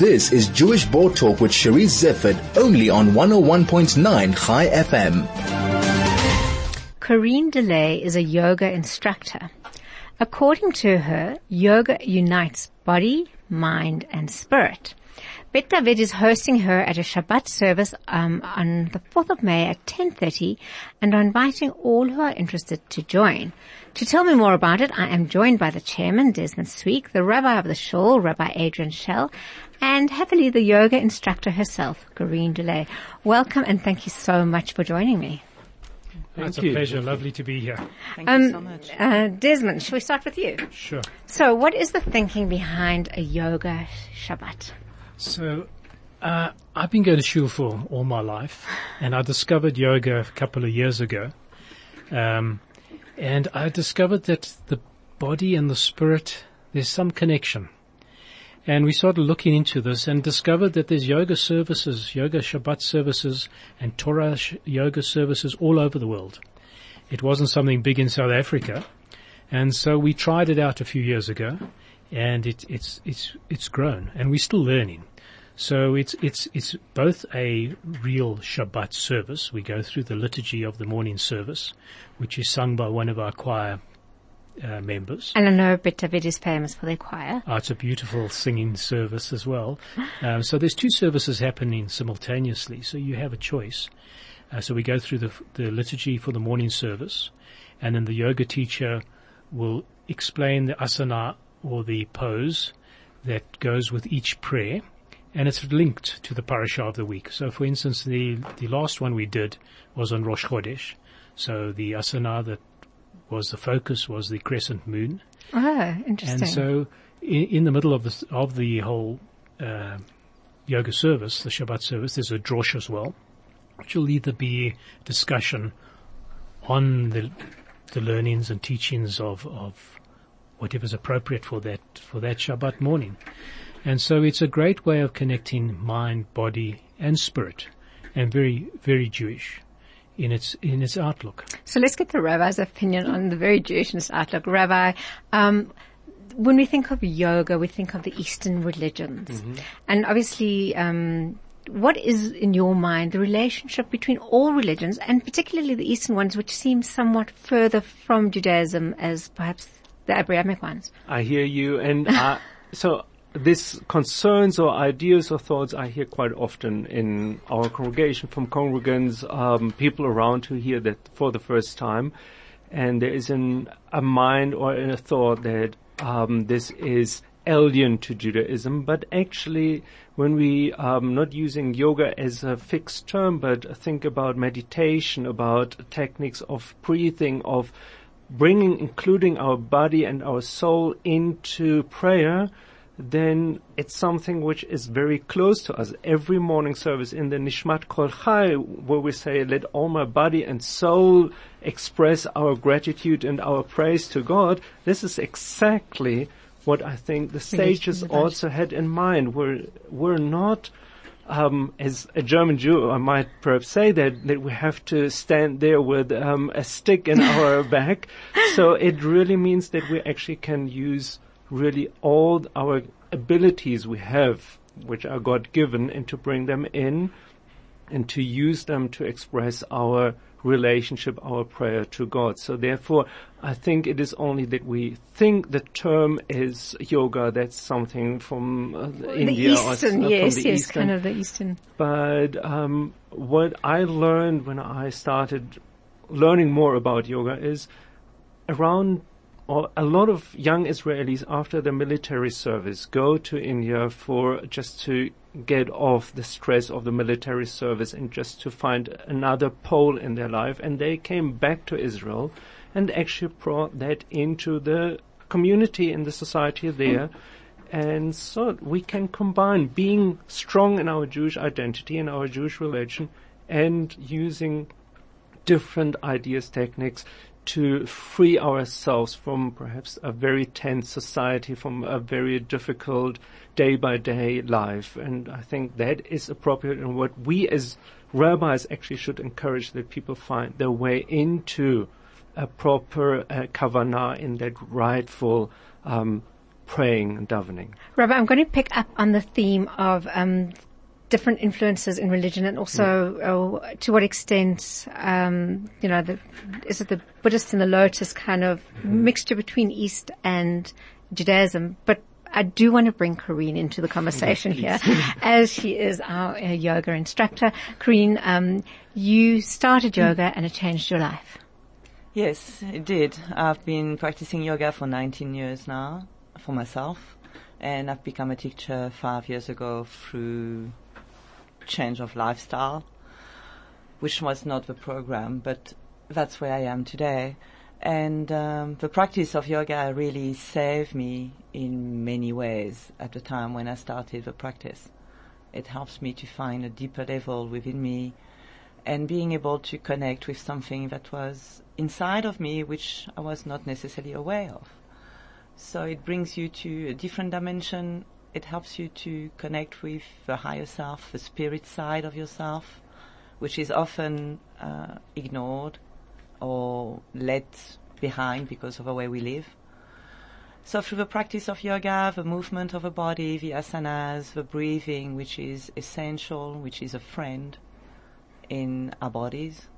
This is Jewish Board Talk with Charisse Zeifert, only on 101.9 Chai FM. Caryne Delhare is a yoga instructor. According to her, yoga unites body, mind, and spirit. Bet David is hosting her at a Shabbat service um, on the 4th of May at 10.30 and are inviting all who are interested to join. To tell me more about it, I am joined by the chairman, Desmond Sweke, the rabbi of the shul, Rabbi Adrian Schell, and happily the yoga instructor herself, Caryne Delhare. Welcome and thank you so much for joining me. Thank it's you. a pleasure. Lovely to be here. Thank um, you so much. Uh, Desmond, shall we start with you? Sure. So what is the thinking behind a yoga Shabbat? So, uh, I've been going to shul for all my life, and I discovered yoga a couple of years ago. Um, and I discovered that the body and the spirit, there's some connection. And we started looking into this and discovered that there's yoga services, yoga Shabbat services and Torah yoga services all over the world. It wasn't something big in South Africa. And so we tried it out a few years ago and it, it's, it's, it's grown and we're still learning. So it's, it's, it's both a real Shabbat service. We go through the liturgy of the morning service, which is sung by one of our choir uh, members. And I know Bet David is famous for their choir. Oh, it's a beautiful singing service as well. Um, so there's two services happening simultaneously, so you have a choice. Uh, so we go through the, the liturgy for the morning service, and then the yoga teacher will explain the asana or the pose that goes with each prayer and it's linked to the parasha of the week. So, for instance, the the last one we did was on Rosh Chodesh. So the asana that was the focus was the crescent moon. Ah, interesting. And so, in, in the middle of the of the whole uh, yoga service, the Shabbat service, there's a drosh as well, which will either be discussion on the the learnings and teachings of of whatever's appropriate for that for that Shabbat morning. And so it's a great way of connecting mind, body, and spirit, and very, very Jewish in its in its outlook. So let's get the rabbi's opinion on the very Jewishness outlook. Rabbi, um, when we think of yoga, we think of the Eastern religions, mm-hmm. and obviously. Um, what is in your mind the relationship between all religions and particularly the Eastern ones which seem somewhat further from Judaism as perhaps the Abrahamic ones? I hear you and uh, so these concerns or ideas or thoughts I hear quite often in our congregation from congregants, um, people around who hear that for the first time. And there is an, a mind or a thought that um, this is alien to Judaism, but actually when we um, not using yoga as a fixed term, but think about meditation, about techniques of breathing, of bringing, including our body and our soul into prayer, then it's something which is very close to us. Every morning service in the Nishmat Kol Chai, where we say, let all my body and soul express our gratitude and our praise to God, this is exactly what I think the sages also had in mind. We're, we're not, um, as a German Jew, I might perhaps say that, that we have to stand there with um, a stick in our back. So it really means that we actually can use really all our abilities we have, which are God given, and to bring them in and to use them to express our relationship, our prayer to God. So therefore, I think it is only that we think the term is yoga. That's something from uh, the India Eastern, or yes, from the yes, Eastern. kind of the Eastern. But um, what I learned when I started learning more about yoga is around a lot of young Israelis after the military service go to India for just to get off the stress of the military service and just to find another pole in their life. And they came back to Israel and actually brought that into the community and the society there. And so we can combine being strong in our Jewish identity and our Jewish religion and using different ideas, techniques to free ourselves from perhaps a very tense society, from a very difficult day by day life. And I think that is appropriate and what we as rabbis actually should encourage that people find their way into a proper uh, kavanah in that rightful um, praying and davening. Rabbi, I'm going to pick up on the theme of um, different influences in religion and also uh, to what extent, um, you know, the, is it the Buddhist and the Lotus kind of mixture between East and Judaism? But I do want to bring Caryne into the conversation here, as she is our uh, yoga instructor. Caryne, um, you started yoga and it changed your life. Yes, it did. I've been practicing yoga for 19 years now for myself, and I've become a teacher five years ago through change of lifestyle, which was not the program, but that's where I am today. And um, the practice of yoga really saved me in many ways at the time when I started the practice. It helps me to find a deeper level within me and being able to connect with something that was inside of me which I was not necessarily aware of. So it brings you to a different dimension. It helps you to connect with the higher self, the spirit side of yourself, which is often uh, ignored or let behind because of the way we live. So through the practice of yoga, the movement of the body, the asanas, the breathing, which is essential, which is a friend in our bodies,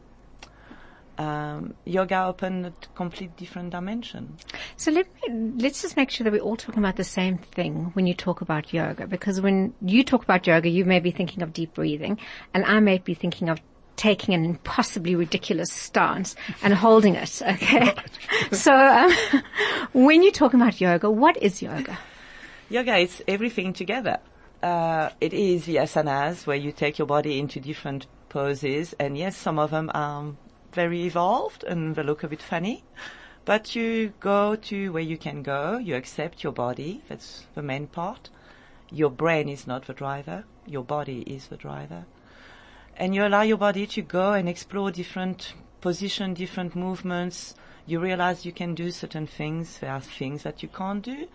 um, yoga opened a complete different dimension. So let me, let's just make sure that we're all talking about the same thing when you talk about yoga, because when you talk about yoga, you may be thinking of deep breathing, and I may be thinking of taking an impossibly ridiculous stance and holding it. Okay, so um, when you're talking about yoga, what is yoga? Yoga is everything together. Uh, it is the asanas where you take your body into different poses, and yes, some of them are very evolved and they look a bit funny. But you go to where you can go, you accept your body, that's the main part. Your brain is not the driver, your body is the driver. And you allow your body to go and explore different position, different movements. You realize you can do certain things, there are things that you can't do.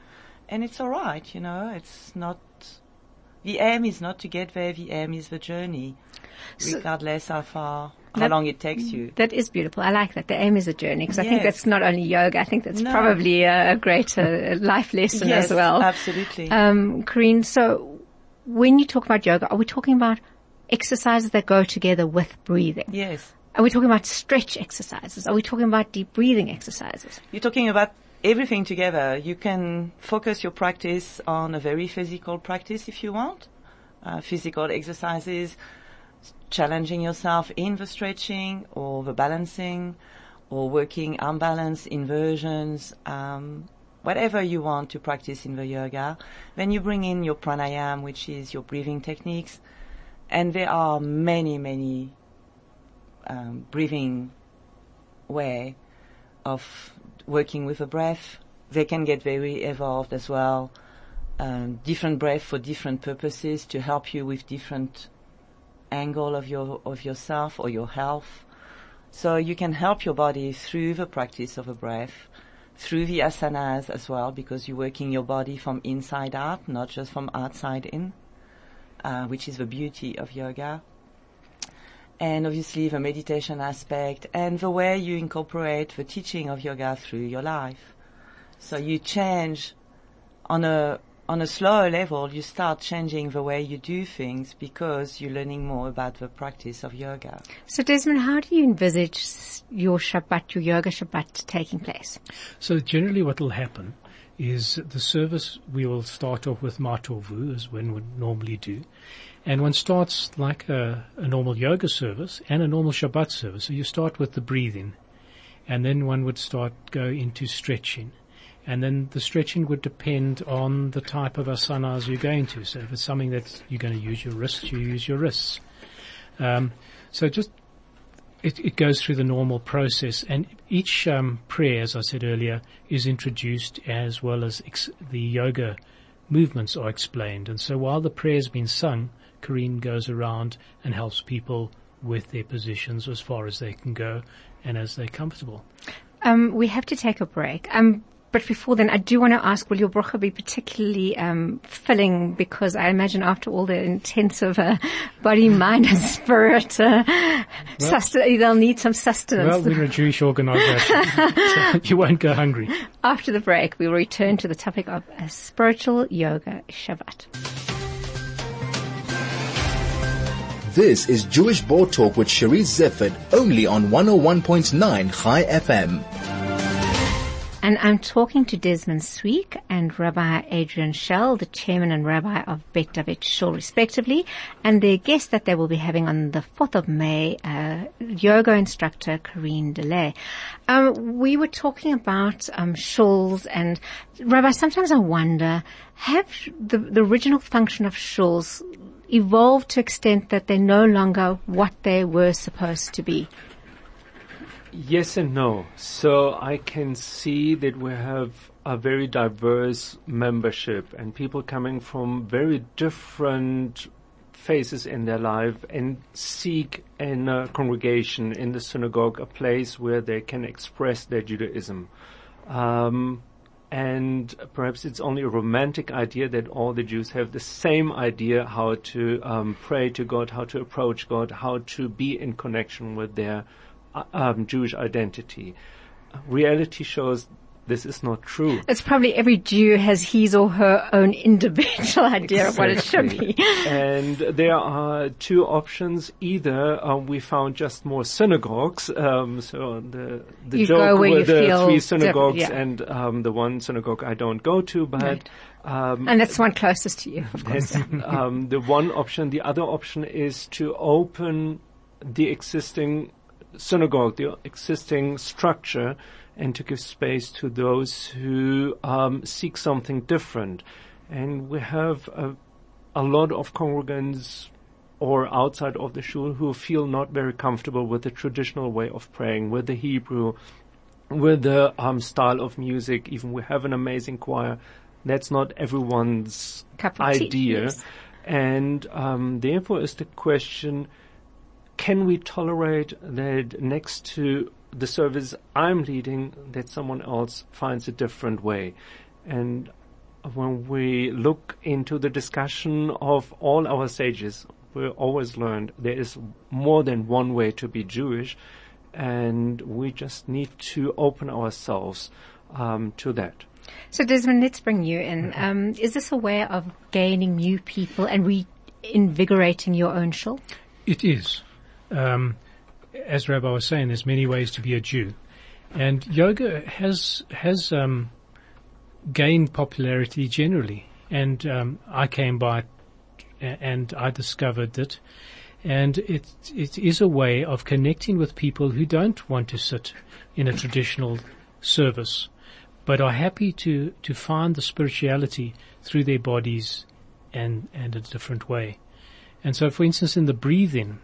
And it's alright, you know, it's not, the aim is not to get there, the aim is the journey, regardless how far how That- long it takes you. That is beautiful. I like that. The aim is a journey because I think that's not only yoga. I think that's No. probably a, a great uh, life lesson yes, as well. absolutely. Um, Caryne, so when you talk about yoga, are we talking about exercises that go together with breathing? yes. Are we talking about stretch exercises? Are we talking about deep breathing exercises? You're talking about everything together. You can focus your practice on a very physical practice if you want. Uh, physical exercises, challenging yourself in the stretching or the balancing or working arm balance, inversions, um, whatever you want to practice in the yoga. Then you bring in your pranayam, which is your breathing techniques. And there are many, many um, breathing way of working with a breath. They can get very evolved as well. Um, different breath for different purposes to help you with different angle of your of yourself or your health. So you can help your body through the practice of a breath, through the asanas as well, because you're working your body from inside out, not just from outside in, uh, which is the beauty of yoga and obviously the meditation aspect and the way you incorporate the teaching of yoga through your life. So you change on a on a slower level, you start changing the way you do things because you're learning more about the practice of yoga. So Desmond, how do you envisage your Shabbat, your yoga Shabbat taking place? So generally what will happen is the service, we will start off with Mah Tovu, as one would normally do. And one starts like a, a normal yoga service and a normal Shabbat service. So you start with the breathing. And then one would start go into stretching. And then the stretching would depend on the type of asanas you're going to. So if it's something that you're going to use your wrists, you use your wrists. Um, so just it, it goes through the normal process, and each um, prayer, as I said earlier, is introduced as well as ex- the yoga movements are explained. And so while the prayer is being sung, Caryne goes around and helps people with their positions as far as they can go and as they're comfortable. Um, we have to take a break. Um, but before then, I do want to ask, will your brocha be particularly um, filling? Because I imagine after all the intensive uh, body, mind, and spirit, uh, susten- they'll need some sustenance. Well, we're a Jewish organization, so you won't go hungry. After the break, we will return to the topic of uh, spiritual yoga Shabbat. This is Jewish Board Talk with Charisse Zeifert, only on 101.9 Chai FM. And I'm talking to Desmond Sweke and Rabbi Adrian Schell, the chairman and rabbi of Bet David Shul, respectively, and their guest that they will be having on the 4th of May, uh, yoga instructor Caryne Delhare. Um, we were talking about um, shuls and Rabbi, sometimes I wonder, have the, the original function of shuls evolved to extent that they're no longer what they were supposed to be? Yes and no. So I can see that we have a very diverse membership and people coming from very different phases in their life and seek in a congregation, in the synagogue, a place where they can express their Judaism. Um, and perhaps it's only a romantic idea that all the Jews have the same idea how to um, pray to God, how to approach God, how to be in connection with their um, Jewish identity. Reality shows this is not true. It's probably every Jew has his or her own individual idea of what it should be. and there are two options. Either um, we found just more synagogues. Um, so the the You joke go where with you the feel three synagogues yeah. and um, the one synagogue I don't go to, but. Right. Um, And that's the one closest to you, of course. um, the one option. The other option is to open the existing synagogue, the existing structure, and to give space to those who um, seek something different. And we have a, a lot of congregants or outside of the shul who feel not very comfortable with the traditional way of praying, with the Hebrew, with the um, style of music. Even we have an amazing choir. That's not everyone's of tea, idea. yes. And um, therefore is the question, can we tolerate that next to the service I'm leading, that someone else finds a different way? And when we look into the discussion of all our sages, we always learned there is more than one way to be Jewish, and we just need to open ourselves um, to that. So Desmond, let's bring you in. Um, is this a way of gaining new people and reinvigorating your own shul? It is. Um, as Rabbi was saying, there's many ways to be a Jew, and yoga has has um, gained popularity generally. And um, I came by, and I discovered it, and it it is a way of connecting with people who don't want to sit in a traditional service, but are happy to to find the spirituality through their bodies, and and a different way. And so, for instance, in the breathing,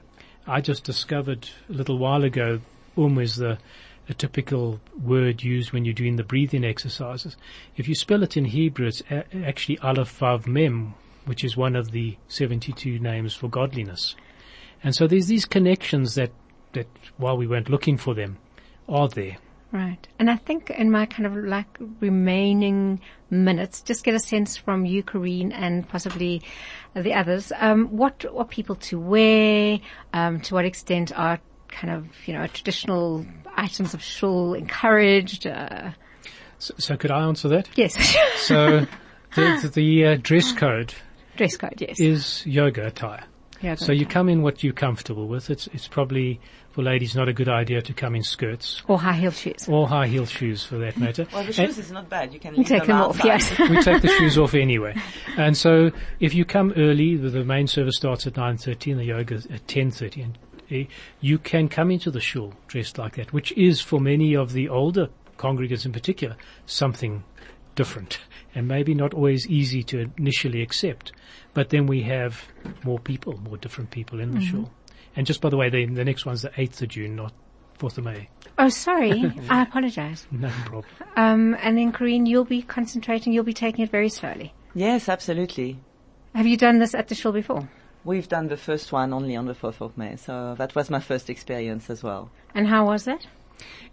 I just discovered a little while ago, um is the a typical word used when you're doing the breathing exercises. If you spell it in Hebrew, it's a- actually Aleph Vav Mem, which is one of the 72 names for godliness. And so there's these connections that, that while we weren't looking for them, are there. Right. And I think in my kind of like remaining minutes, just get a sense from you, Caryne, and possibly the others, um, what are people to wear, um, to what extent are kind of, you know, traditional items of shul encouraged, uh, So, so could I answer that? yes, So the, the, the uh, dress code dress code, yes. is yoga attire. Yeah, So you come in what you're comfortable with. It's, it's probably for ladies not a good idea to come in skirts or high heel shoes. or high heel shoes for that matter. Well, the And- shoes is not bad. You can You leave take them off, yes. we take the shoes off anyway. And so if you come early, the the main service starts at 9.30 and the yoga at 10.30 and eh, you can come into the shul dressed like that, which is for many of the older congregants in particular, something different and maybe not always easy to initially accept. But then we have more people, more different people in the show. And just by the way, the, the next one's the 8th of June, not 4th of May. Oh, sorry. I apologize. No problem. Um, and then Caryne, you'll be concentrating, you'll be taking it very slowly. Yes, absolutely. Have you done this at the show before? We've done the first one only on the 4th of May, so that was my first experience as well. And how was that?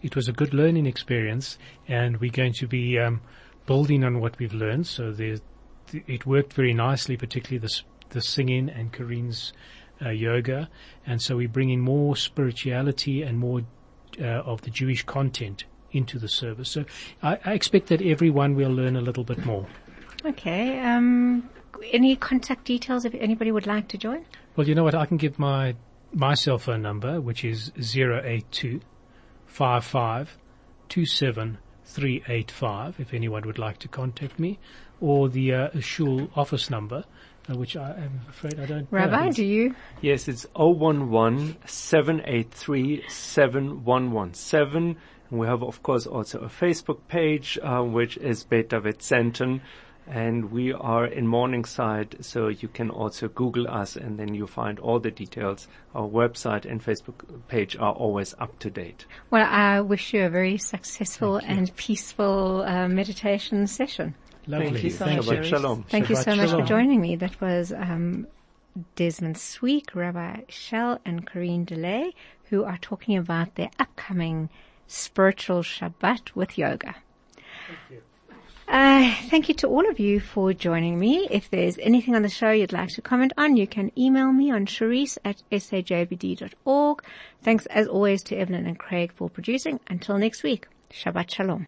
it was a good learning experience, and we're going to be um, building on what we've learned. So it worked very nicely, particularly the the singing and Caryne's uh, yoga, and so we're bringing more spirituality and more uh, of the Jewish content into the service. So I, I expect that everyone will learn a little bit more. Okay. Um, any contact details if anybody would like to join? Well, you know what? I can give my my cell phone number, which is 082 55 27 385, if anyone would like to contact me, or the uh, Shul office number, uh, which I am afraid I don't know. Rabbi, do you? Yes, it's 011 783 7117. We have, of course, also a Facebook page, uh, which is Beit David Sandton. And we are in Morningside, so you can also Google us and then you find all the details. Our website and Facebook page are always up to date. Well, I wish you a very successful and peaceful uh, meditation session. Lovely. Thank you so Thank much, you. Shalom. Thank you so Shabbat much for joining me. That was um, Desmond Sweke, Rabbi Schell, and Caryne Delhare, who are talking about their upcoming spiritual Shabbat with yoga. Uh, thank you to all of you for joining me. If there's anything on the show you'd like to comment on, you can email me on Charisse at sajbd.org. Thanks as always to Evelyn and Craig for producing. Until next week, Shabbat Shalom.